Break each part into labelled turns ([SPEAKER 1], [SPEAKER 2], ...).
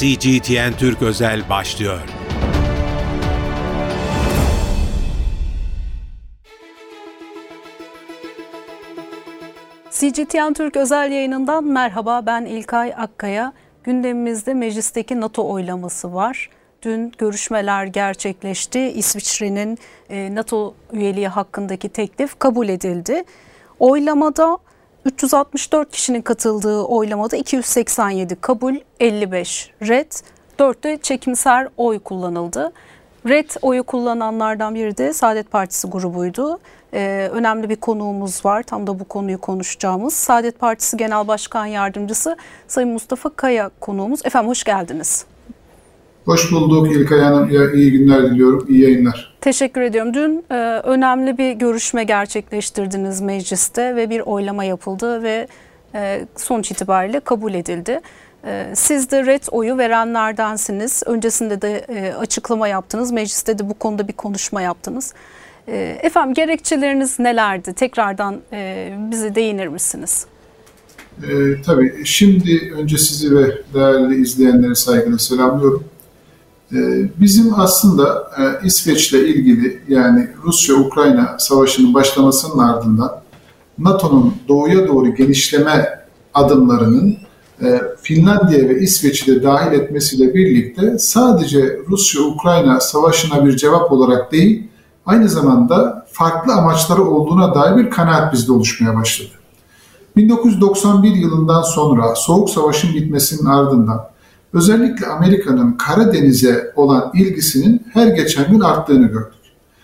[SPEAKER 1] CGTN Türk Özel başlıyor.
[SPEAKER 2] CGTN Türk özel yayınından merhaba ben İlkay Akkaya. Gündemimizde meclisteki NATO oylaması var. Dün görüşmeler gerçekleşti. İsviçre'nin e, NATO üyeliği hakkındaki teklif kabul edildi. Oylamada 364 kişinin katıldığı oylamada 287 kabul, 55 red, 4 de çekimser oy kullanıldı. Red oyu kullananlardan biri de Saadet Partisi grubuydu. Ee, önemli bir konuğumuz var. Tam da bu konuyu konuşacağımız. Saadet Partisi Genel Başkan Yardımcısı Sayın Mustafa Kaya konuğumuz. Efendim hoş geldiniz.
[SPEAKER 3] Hoş bulduk İlkay Hanım. İyi günler diliyorum. İyi yayınlar.
[SPEAKER 2] Teşekkür ediyorum. Dün e, önemli bir görüşme gerçekleştirdiniz mecliste ve bir oylama yapıldı ve e, sonuç itibariyle kabul edildi. E, siz de red oyu verenlerdensiniz. Öncesinde de e, açıklama yaptınız. Mecliste de bu konuda bir konuşma yaptınız. E, efendim gerekçeleriniz nelerdi? Tekrardan e, bize değinir misiniz?
[SPEAKER 3] E, tabii. Şimdi önce sizi ve değerli izleyenleri saygıyla selamlıyorum. Ee, bizim aslında e, İsveç'le ilgili yani Rusya-Ukrayna savaşının başlamasının ardından NATO'nun doğuya doğru genişleme adımlarının e, Finlandiya ve İsveç'i de dahil etmesiyle birlikte sadece Rusya-Ukrayna savaşına bir cevap olarak değil, aynı zamanda farklı amaçları olduğuna dair bir kanaat bizde oluşmaya başladı. 1991 yılından sonra Soğuk Savaş'ın bitmesinin ardından özellikle Amerika'nın Karadeniz'e olan ilgisinin her geçen gün arttığını gördük.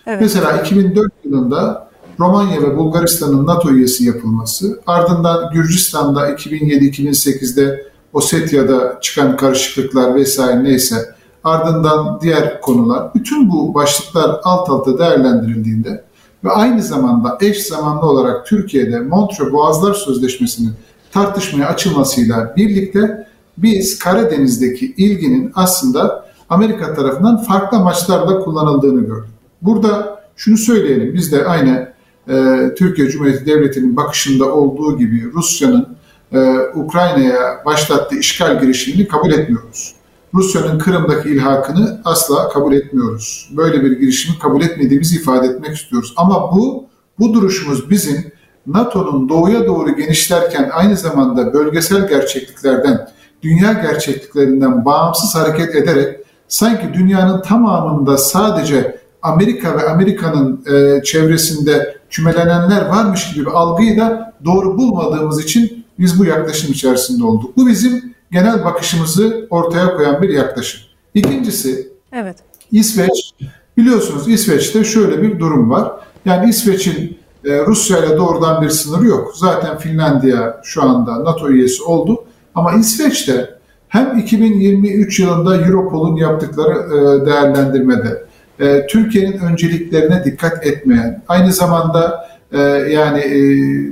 [SPEAKER 3] Evet. Mesela 2004 yılında Romanya ve Bulgaristan'ın NATO üyesi yapılması, ardından Gürcistan'da 2007-2008'de Osetya'da çıkan karışıklıklar vesaire neyse, ardından diğer konular, bütün bu başlıklar alt alta değerlendirildiğinde ve aynı zamanda eş zamanlı olarak Türkiye'de Montreux Boğazlar Sözleşmesi'nin tartışmaya açılmasıyla birlikte biz Karadeniz'deki ilginin aslında Amerika tarafından farklı amaçlarla kullanıldığını gördük. Burada şunu söyleyelim, biz de aynı e, Türkiye Cumhuriyeti Devleti'nin bakışında olduğu gibi Rusya'nın e, Ukrayna'ya başlattığı işgal girişimini kabul etmiyoruz. Rusya'nın Kırım'daki ilhakını asla kabul etmiyoruz. Böyle bir girişimi kabul etmediğimizi ifade etmek istiyoruz. Ama bu, bu duruşumuz bizim NATO'nun doğuya doğru genişlerken aynı zamanda bölgesel gerçekliklerden dünya gerçekliklerinden bağımsız hareket ederek sanki dünyanın tamamında sadece Amerika ve Amerika'nın e, çevresinde kümelenenler varmış gibi bir algıyı da doğru bulmadığımız için biz bu yaklaşım içerisinde olduk. Bu bizim genel bakışımızı ortaya koyan bir yaklaşım. İkincisi, evet. İsveç, biliyorsunuz İsveç'te şöyle bir durum var. Yani İsveç'in e, Rusya ile doğrudan bir sınırı yok. Zaten Finlandiya şu anda NATO üyesi oldu. Ama İsveç'te hem 2023 yılında Europol'un yaptıkları e, değerlendirmede e, Türkiye'nin önceliklerine dikkat etmeyen, aynı zamanda e, yani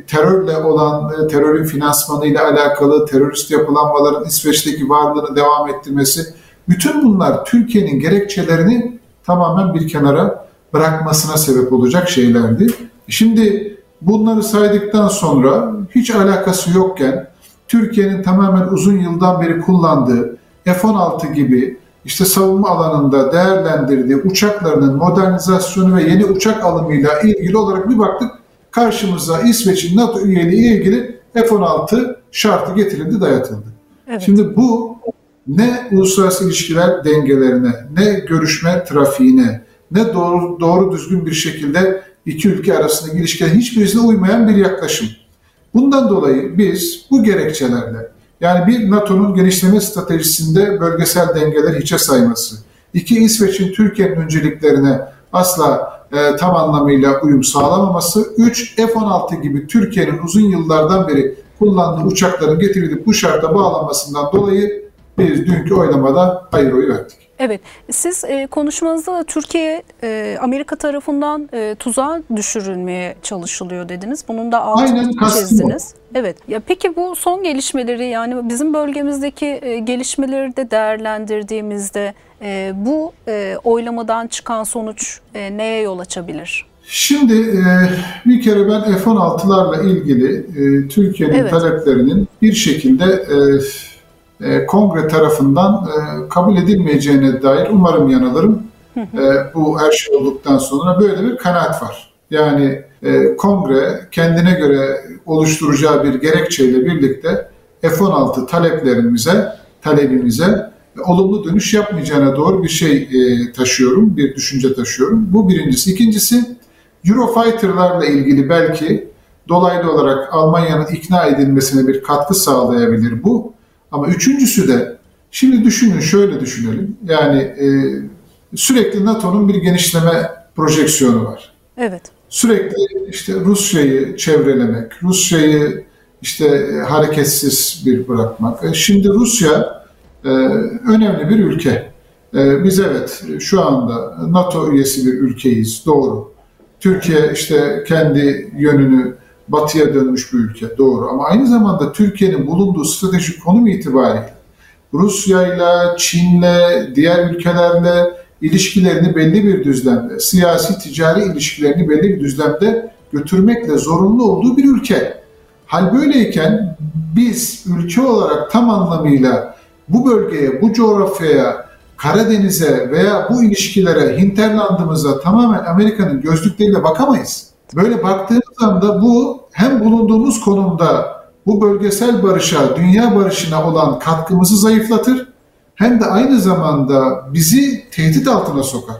[SPEAKER 3] terörle olan, terörün finansmanı ile alakalı terörist yapılanmaların İsveç'teki varlığını devam ettirmesi, bütün bunlar Türkiye'nin gerekçelerini tamamen bir kenara bırakmasına sebep olacak şeylerdi. Şimdi bunları saydıktan sonra hiç alakası yokken Türkiye'nin tamamen uzun yıldan beri kullandığı F-16 gibi işte savunma alanında değerlendirdiği uçaklarının modernizasyonu ve yeni uçak alımıyla ilgili olarak bir baktık karşımıza İsveç'in NATO üyeliği ilgili F-16 şartı getirildi, dayatıldı. Evet. Şimdi bu ne uluslararası ilişkiler dengelerine, ne görüşme trafiğine, ne doğru, doğru düzgün bir şekilde iki ülke arasındaki ilişkilerin hiçbirisine uymayan bir yaklaşım. Bundan dolayı biz bu gerekçelerle yani bir NATO'nun genişleme stratejisinde bölgesel dengeler hiçe sayması, iki İsveç'in Türkiye'nin önceliklerine asla e, tam anlamıyla uyum sağlamaması, üç F-16 gibi Türkiye'nin uzun yıllardan beri kullandığı uçakların getirilip bu şarta bağlanmasından dolayı biz dünkü oylamada hayır oyu verdik.
[SPEAKER 2] Evet, siz e, konuşmanızda da Türkiye e, Amerika tarafından e, tuzağa düşürülmeye çalışılıyor dediniz. Bunun da altını çizdiniz. Evet. Ya peki bu son gelişmeleri yani bizim bölgemizdeki e, gelişmeleri de değerlendirdiğimizde e, bu e, oylamadan çıkan sonuç e, neye yol açabilir?
[SPEAKER 3] Şimdi e, bir kere ben F-16'larla ilgili e, Türkiye'nin evet. taleplerinin bir şekilde e, e, kongre tarafından e, kabul edilmeyeceğine dair umarım yanılırım. E, bu her şey olduktan sonra böyle bir kanaat var. Yani e, kongre kendine göre oluşturacağı bir gerekçeyle birlikte F-16 taleplerimize, talebimize olumlu dönüş yapmayacağına doğru bir şey e, taşıyorum, bir düşünce taşıyorum. Bu birincisi. İkincisi Eurofighter'larla ilgili belki dolaylı olarak Almanya'nın ikna edilmesine bir katkı sağlayabilir bu. Ama üçüncüsü de şimdi düşünün şöyle düşünelim. Yani e, sürekli NATO'nun bir genişleme projeksiyonu var.
[SPEAKER 2] Evet.
[SPEAKER 3] Sürekli işte Rusya'yı çevrelemek, Rusya'yı işte hareketsiz bir bırakmak. E, şimdi Rusya e, önemli bir ülke. E, biz evet şu anda NATO üyesi bir ülkeyiz, doğru. Türkiye işte kendi yönünü batıya dönmüş bir ülke, doğru. Ama aynı zamanda Türkiye'nin bulunduğu stratejik konum itibariyle Rusya'yla, Çin'le, diğer ülkelerle ilişkilerini belli bir düzlemde, siyasi ticari ilişkilerini belli bir düzlemde götürmekle zorunlu olduğu bir ülke. Hal böyleyken biz ülke olarak tam anlamıyla bu bölgeye, bu coğrafyaya, Karadeniz'e veya bu ilişkilere, hinterlandımıza tamamen Amerika'nın gözlükleriyle bakamayız. Böyle baktığımız anda bu hem bulunduğumuz konumda bu bölgesel barışa, dünya barışına olan katkımızı zayıflatır hem de aynı zamanda bizi tehdit altına sokar.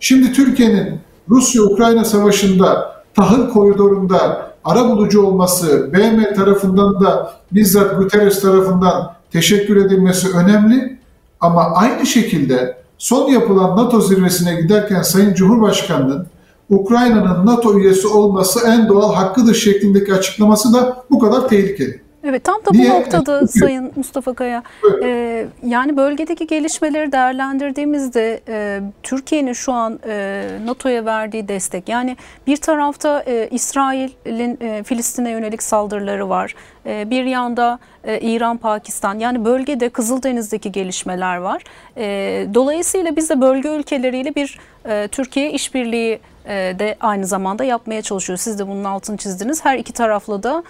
[SPEAKER 3] Şimdi Türkiye'nin Rusya-Ukrayna savaşında tahıl koridorunda ara bulucu olması, BM tarafından da bizzat Guterres tarafından teşekkür edilmesi önemli. Ama aynı şekilde son yapılan NATO zirvesine giderken Sayın Cumhurbaşkanı'nın Ukrayna'nın NATO üyesi olması en doğal hakkıdır şeklindeki açıklaması da bu kadar tehlikeli.
[SPEAKER 2] Evet tam da bu noktada Sayın Mustafa Kaya. E, yani bölgedeki gelişmeleri değerlendirdiğimizde e, Türkiye'nin şu an e, NATO'ya verdiği destek yani bir tarafta e, İsrail'in e, Filistin'e yönelik saldırıları var. E, bir yanda e, İran, Pakistan yani bölgede Kızıldeniz'deki gelişmeler var. E, dolayısıyla biz de bölge ülkeleriyle bir e, Türkiye işbirliği e, de aynı zamanda yapmaya çalışıyor. Siz de bunun altını çizdiniz. Her iki tarafla da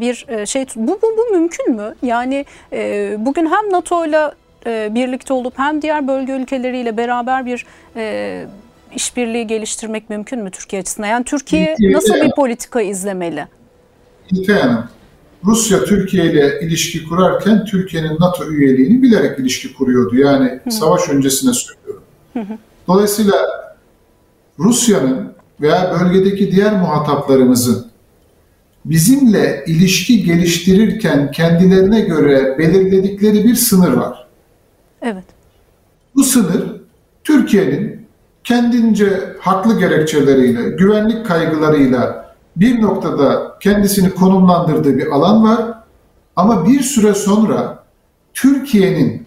[SPEAKER 2] bir e, şey bu, bu bu mümkün mü? Yani bugün hem NATO ile birlikte olup hem diğer bölge ülkeleriyle beraber bir işbirliği geliştirmek mümkün mü Türkiye açısından? Yani Türkiye nasıl bir politika izlemeli?
[SPEAKER 3] İlkay Hanım, Rusya Türkiye ile ilişki kurarken Türkiye'nin NATO üyeliğini bilerek ilişki kuruyordu. Yani Hı. savaş öncesine söylüyorum. Dolayısıyla Rusya'nın veya bölgedeki diğer muhataplarımızın bizimle ilişki geliştirirken kendilerine göre belirledikleri bir sınır var.
[SPEAKER 2] Evet.
[SPEAKER 3] Bu sınır Türkiye'nin kendince haklı gerekçeleriyle, güvenlik kaygılarıyla bir noktada kendisini konumlandırdığı bir alan var. Ama bir süre sonra Türkiye'nin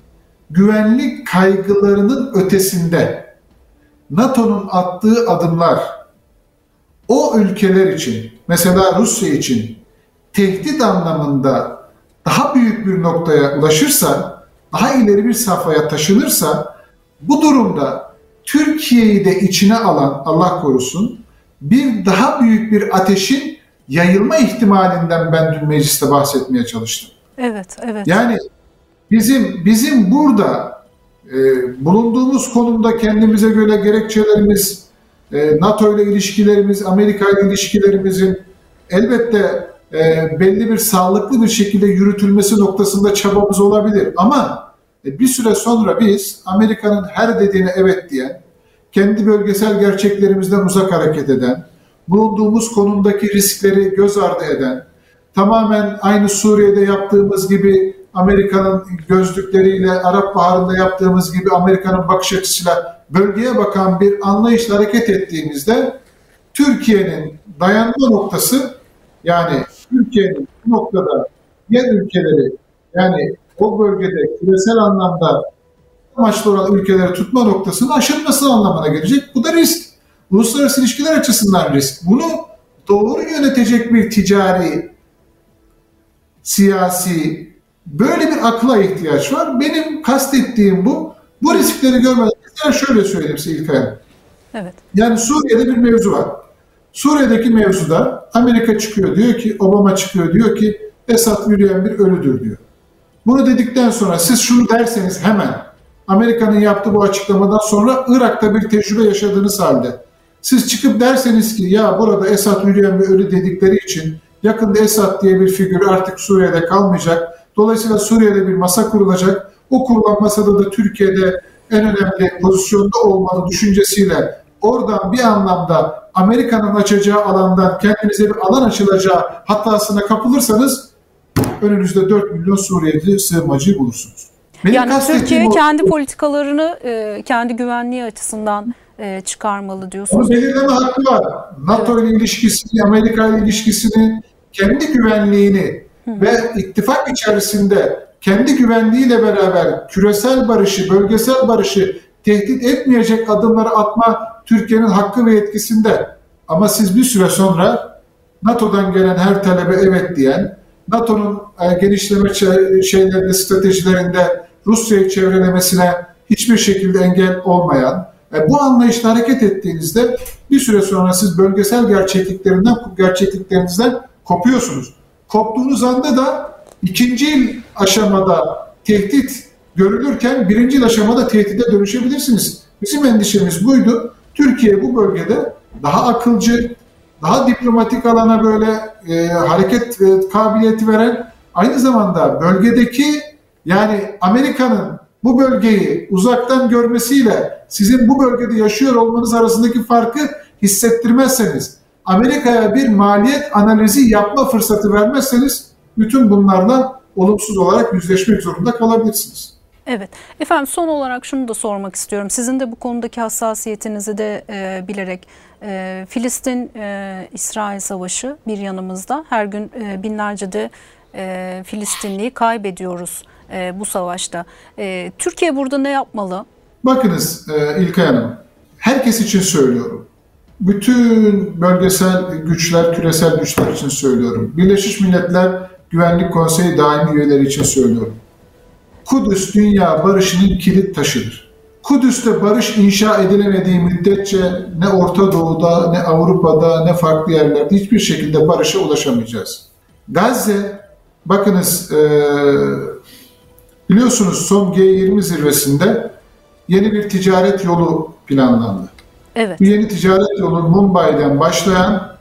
[SPEAKER 3] güvenlik kaygılarının ötesinde NATO'nun attığı adımlar o ülkeler için, mesela Rusya için tehdit anlamında daha büyük bir noktaya ulaşırsa, daha ileri bir safhaya taşınırsa bu durumda Türkiye'yi de içine alan Allah korusun bir daha büyük bir ateşin yayılma ihtimalinden ben dün mecliste bahsetmeye çalıştım.
[SPEAKER 2] Evet, evet.
[SPEAKER 3] Yani bizim bizim burada e, bulunduğumuz konumda kendimize göre gerekçelerimiz, e, NATO ile ilişkilerimiz, Amerika ile ilişkilerimizin elbette e, belli bir sağlıklı bir şekilde yürütülmesi noktasında çabamız olabilir. Ama e, bir süre sonra biz Amerika'nın her dediğine evet diyen, kendi bölgesel gerçeklerimizden uzak hareket eden, bulunduğumuz konumdaki riskleri göz ardı eden, tamamen aynı Suriye'de yaptığımız gibi Amerika'nın gözlükleriyle Arap Baharı'nda yaptığımız gibi Amerika'nın bakış açısıyla bölgeye bakan bir anlayışla hareket ettiğimizde Türkiye'nin dayanma noktası yani Türkiye'nin bu noktada diğer ülkeleri yani o bölgede küresel anlamda amaçlı olan ülkeleri tutma noktasının aşılması anlamına gelecek. Bu da risk. Uluslararası ilişkiler açısından risk. Bunu doğru yönetecek bir ticari, siyasi, Böyle bir akla ihtiyaç var. Benim kastettiğim bu. Bu riskleri görmeden mesela şöyle söyleyeyim size İlkay
[SPEAKER 2] Evet.
[SPEAKER 3] Yani Suriye'de bir mevzu var. Suriye'deki mevzuda Amerika çıkıyor diyor ki, Obama çıkıyor diyor ki Esad yürüyen bir ölüdür diyor. Bunu dedikten sonra siz şunu derseniz hemen Amerika'nın yaptığı bu açıklamadan sonra Irak'ta bir tecrübe yaşadığınız halde siz çıkıp derseniz ki ya burada Esad yürüyen ve ölü dedikleri için yakında Esad diye bir figür artık Suriye'de kalmayacak. Dolayısıyla Suriye'de bir masa kurulacak. O kurulan masada da Türkiye'de en önemli pozisyonda olmalı düşüncesiyle oradan bir anlamda Amerika'nın açacağı alandan kendinize bir alan açılacağı hatasına kapılırsanız önünüzde 4 milyon Suriyeli sığınmacıyı bulursunuz.
[SPEAKER 2] Benim yani Türkiye o, kendi politikalarını e, kendi güvenliği açısından e, çıkarmalı diyorsunuz.
[SPEAKER 3] Onu belirleme hakkı var. NATO ile ilişkisini, Amerika ile ilişkisini, kendi güvenliğini Hı. ve ittifak içerisinde kendi güvenliğiyle beraber küresel barışı, bölgesel barışı tehdit etmeyecek adımları atma Türkiye'nin hakkı ve yetkisinde. Ama siz bir süre sonra NATO'dan gelen her talebe evet diyen, NATO'nun e, genişleme şeylerinde, stratejilerinde Rusya'yı çevrelemesine hiçbir şekilde engel olmayan, e, bu anlayışla hareket ettiğinizde bir süre sonra siz bölgesel gerçekliklerinden, gerçekliklerinizden kopuyorsunuz. Koptuğunuz anda da ikinci aşamada tehdit görülürken birinci aşamada tehdide dönüşebilirsiniz. Bizim endişemiz buydu. Türkiye bu bölgede daha akılcı, daha diplomatik alana böyle e, hareket e, kabiliyeti veren, aynı zamanda bölgedeki yani Amerika'nın bu bölgeyi uzaktan görmesiyle sizin bu bölgede yaşıyor olmanız arasındaki farkı hissettirmezseniz, Amerika'ya bir maliyet analizi yapma fırsatı vermezseniz bütün bunlarla olumsuz olarak yüzleşmek zorunda kalabilirsiniz.
[SPEAKER 2] Evet. Efendim son olarak şunu da sormak istiyorum. Sizin de bu konudaki hassasiyetinizi de e, bilerek e, Filistin-İsrail e, savaşı bir yanımızda. Her gün e, binlerce de e, Filistinliyi kaybediyoruz e, bu savaşta. E, Türkiye burada ne yapmalı?
[SPEAKER 3] Bakınız e, İlkay Hanım, herkes için söylüyorum. Bütün bölgesel güçler, küresel güçler için söylüyorum. Birleşmiş Milletler Güvenlik Konseyi daimi üyeleri için söylüyorum. Kudüs dünya barışının kilit taşıdır. Kudüs'te barış inşa edilemediği müddetçe ne Orta Doğu'da, ne Avrupa'da, ne farklı yerlerde hiçbir şekilde barışa ulaşamayacağız. Gazze, bakınız e, biliyorsunuz son G20 zirvesinde yeni bir ticaret yolu planlandı. Evet. Bu yeni ticaret yolu Mumbai'den başlayan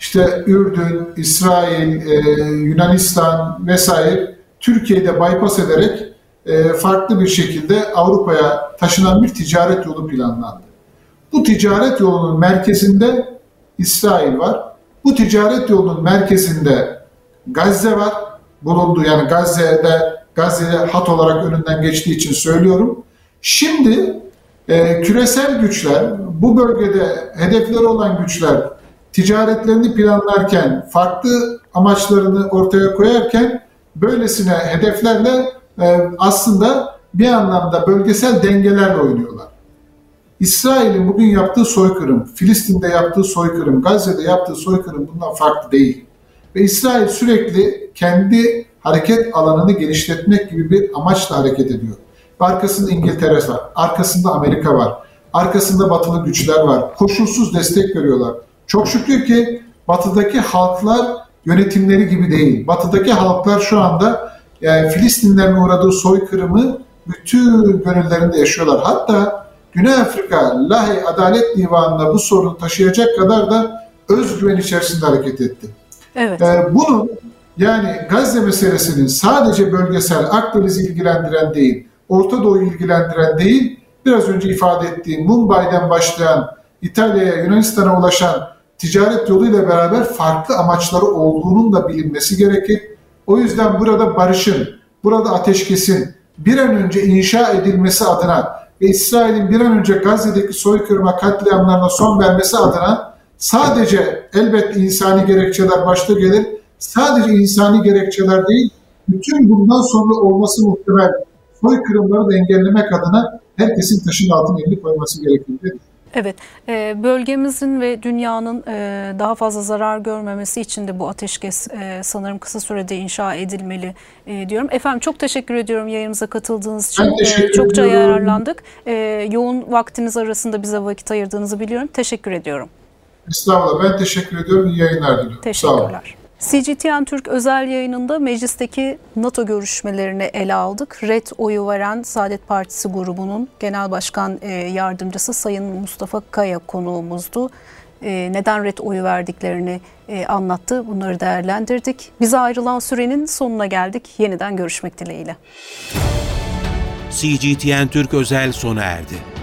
[SPEAKER 3] işte Ürdün, İsrail, e, Yunanistan vesaire Türkiye'de bypass ederek e, farklı bir şekilde Avrupa'ya taşınan bir ticaret yolu planlandı. Bu ticaret yolunun merkezinde İsrail var. Bu ticaret yolunun merkezinde Gazze var. Bulundu yani Gazze'de Gazze'de hat olarak önünden geçtiği için söylüyorum. Şimdi e, küresel güçler, bu bölgede hedefleri olan güçler ticaretlerini planlarken, farklı amaçlarını ortaya koyarken böylesine hedeflerle e, aslında bir anlamda bölgesel dengelerle oynuyorlar. İsrail'in bugün yaptığı soykırım, Filistin'de yaptığı soykırım, Gazze'de yaptığı soykırım bundan farklı değil. Ve İsrail sürekli kendi hareket alanını genişletmek gibi bir amaçla hareket ediyor. Arkasında İngiltere var, arkasında Amerika var, arkasında batılı güçler var. Koşulsuz destek veriyorlar. Çok şükür ki batıdaki halklar yönetimleri gibi değil. Batıdaki halklar şu anda yani Filistinlerin uğradığı soykırımı bütün gönüllerinde yaşıyorlar. Hatta Güney Afrika Lahey Adalet Divanı'na bu sorunu taşıyacak kadar da özgüven içerisinde hareket etti. Evet. Ee, bunun yani Gazze meselesinin sadece bölgesel Akdeniz'i ilgilendiren değil, Orta Doğu'yu ilgilendiren değil, biraz önce ifade ettiğim Mumbai'den başlayan İtalya'ya, Yunanistan'a ulaşan ticaret yoluyla beraber farklı amaçları olduğunun da bilinmesi gerekir. O yüzden burada barışın, burada ateşkesin bir an önce inşa edilmesi adına ve İsrail'in bir an önce Gazze'deki soykırıma, katliamlarına son vermesi adına sadece elbette insani gerekçeler başta gelir. Sadece insani gerekçeler değil, bütün bundan sonra olması muhtemel soykırımları da engellemek adına herkesin taşın altına elini koyması gerekir.
[SPEAKER 2] Evet, e, bölgemizin ve dünyanın e, daha fazla zarar görmemesi için de bu ateşkes e, sanırım kısa sürede inşa edilmeli diyorum. Efendim çok teşekkür ediyorum yayınımıza katıldığınız için. Çokça yararlandık. Yoğun vaktiniz arasında bize vakit ayırdığınızı biliyorum. Teşekkür ediyorum.
[SPEAKER 3] Estağfurullah ben teşekkür ediyorum. İyi yayınlar diliyorum.
[SPEAKER 2] Teşekkürler. CGTN Türk özel yayınında meclisteki NATO görüşmelerini ele aldık. Red oyu veren Saadet Partisi grubunun Genel Başkan e, Yardımcısı Sayın Mustafa Kaya konuğumuzdu. E, neden red oyu verdiklerini e, anlattı. Bunları değerlendirdik. Bize ayrılan sürenin sonuna geldik. Yeniden görüşmek dileğiyle.
[SPEAKER 1] CGTN Türk özel sona erdi.